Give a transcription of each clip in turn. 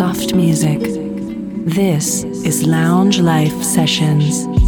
soft music. This is Lounge Life Sessions.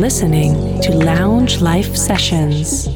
Listening to Lounge Life Sessions.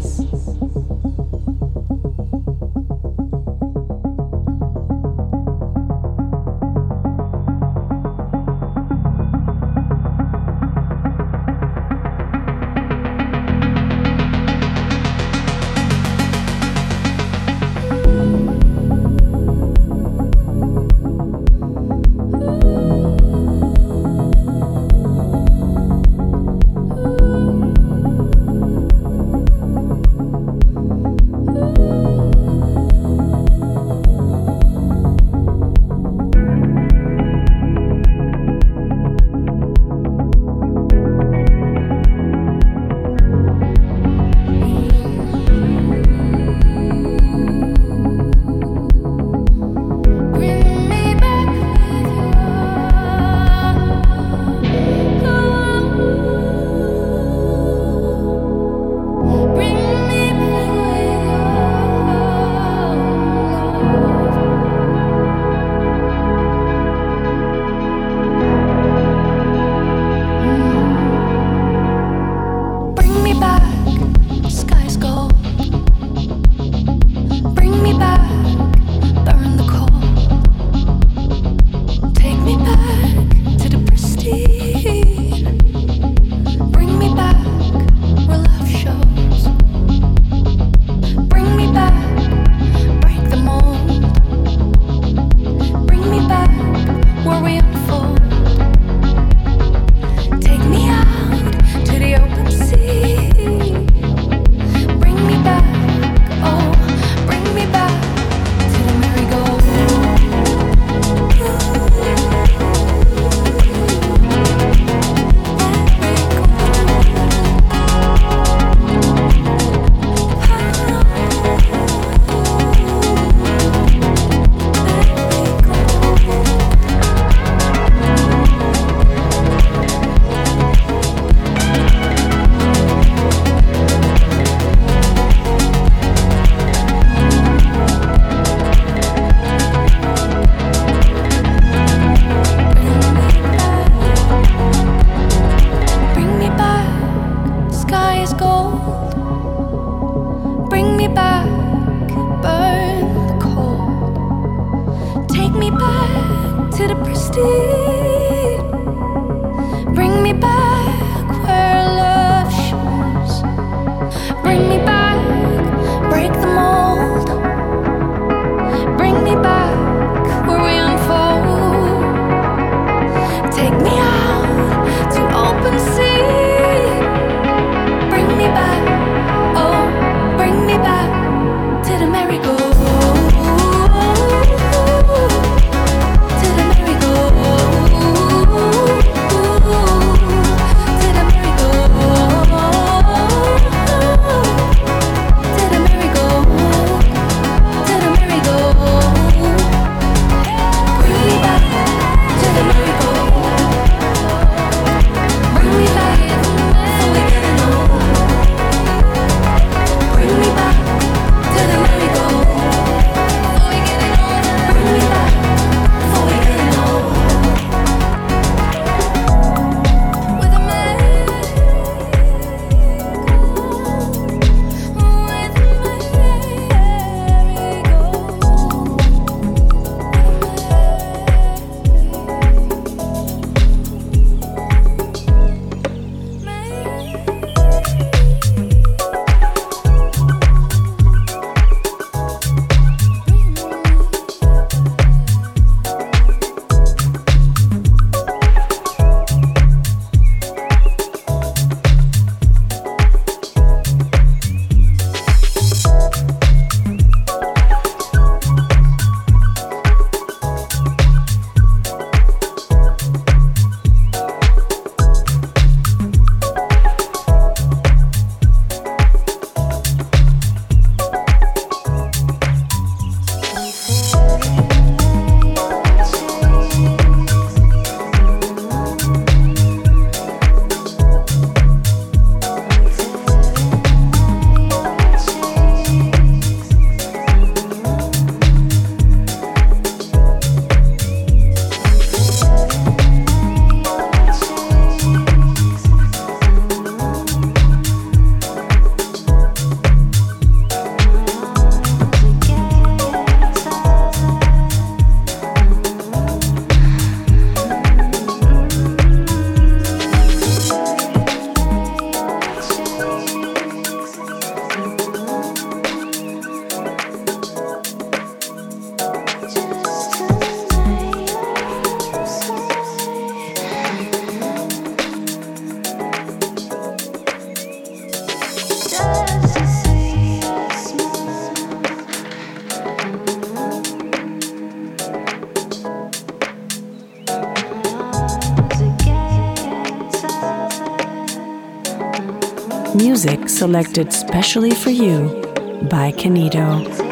Selected specially for you by Canito.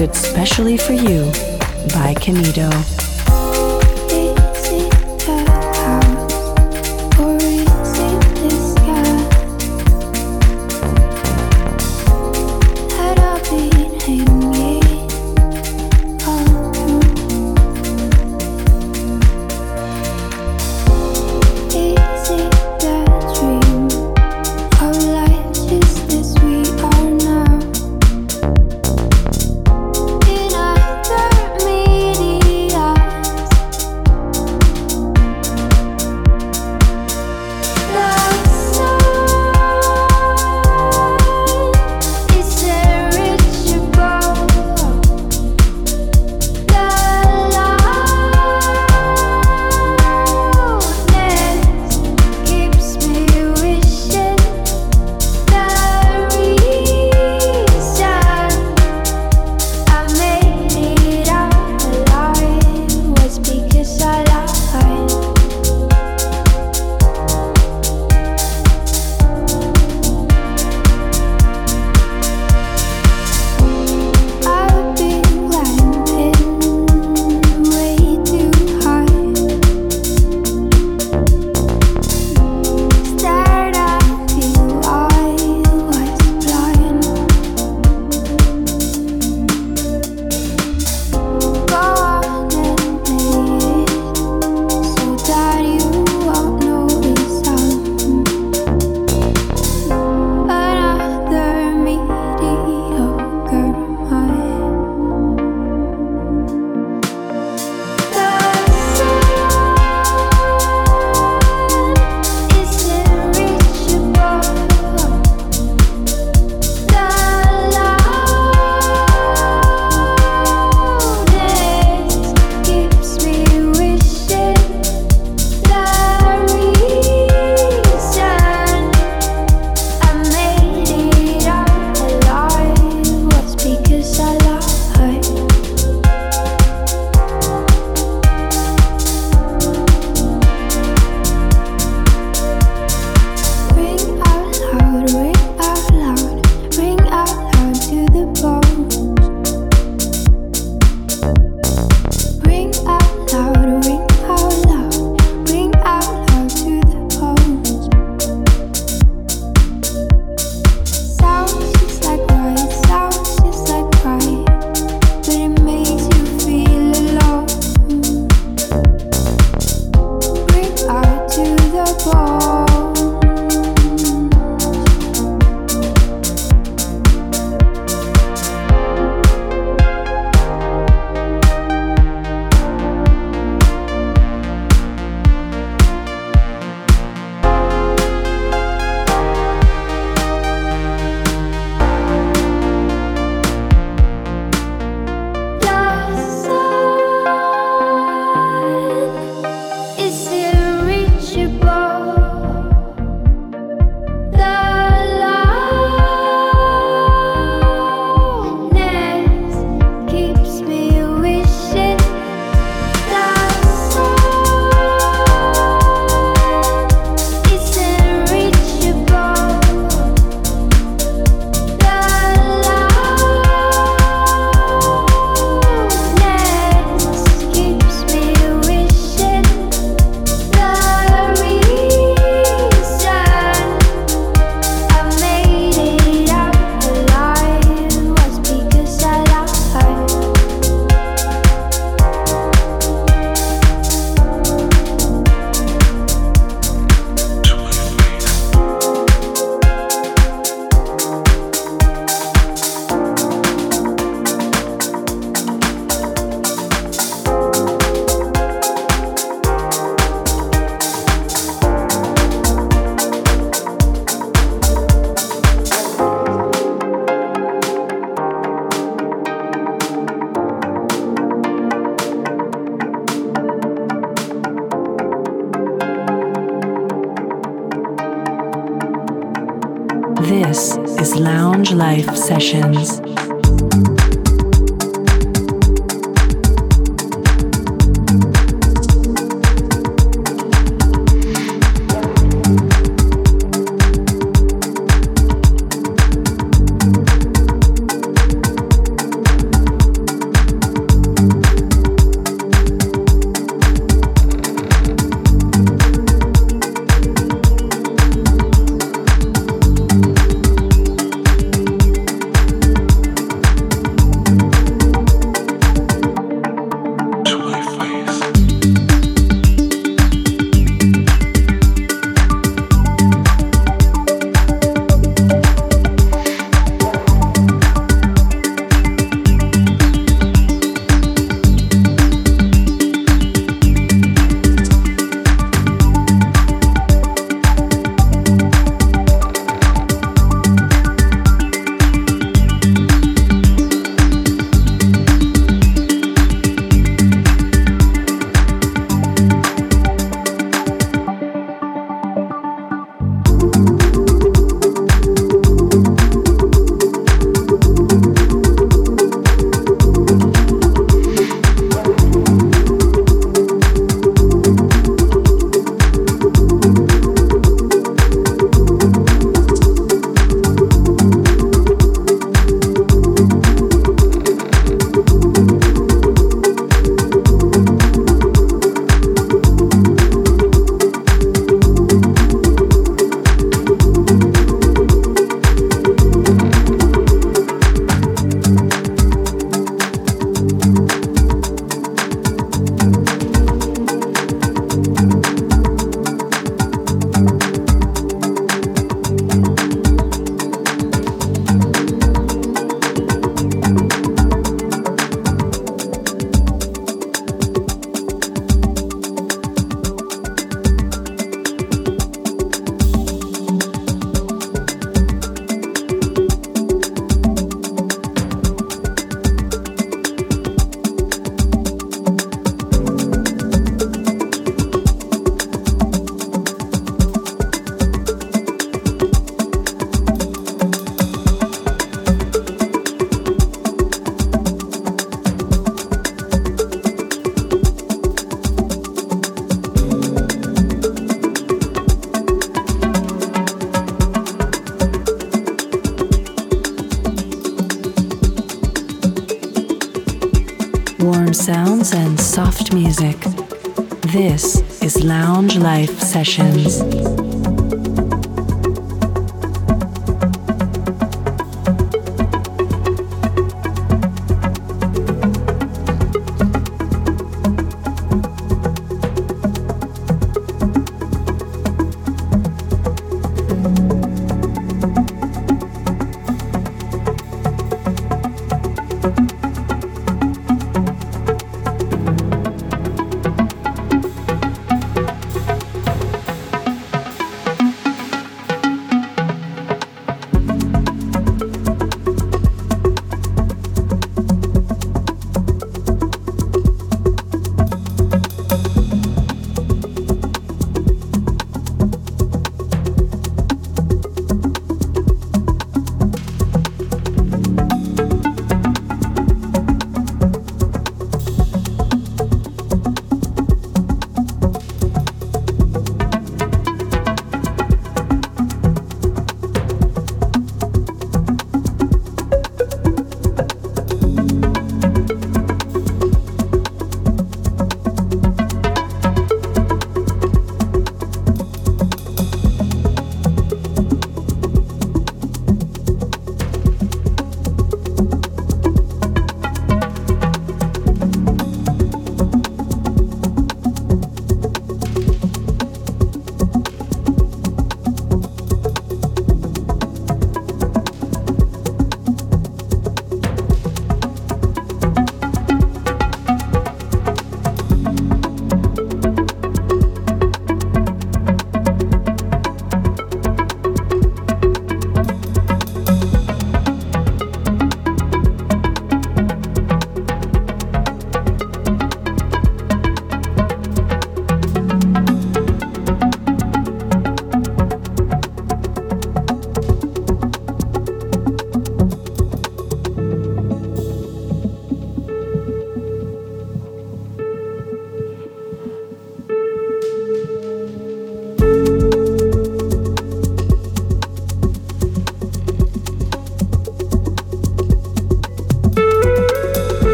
Selected specially for you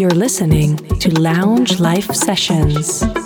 You're listening to Lounge Life Sessions.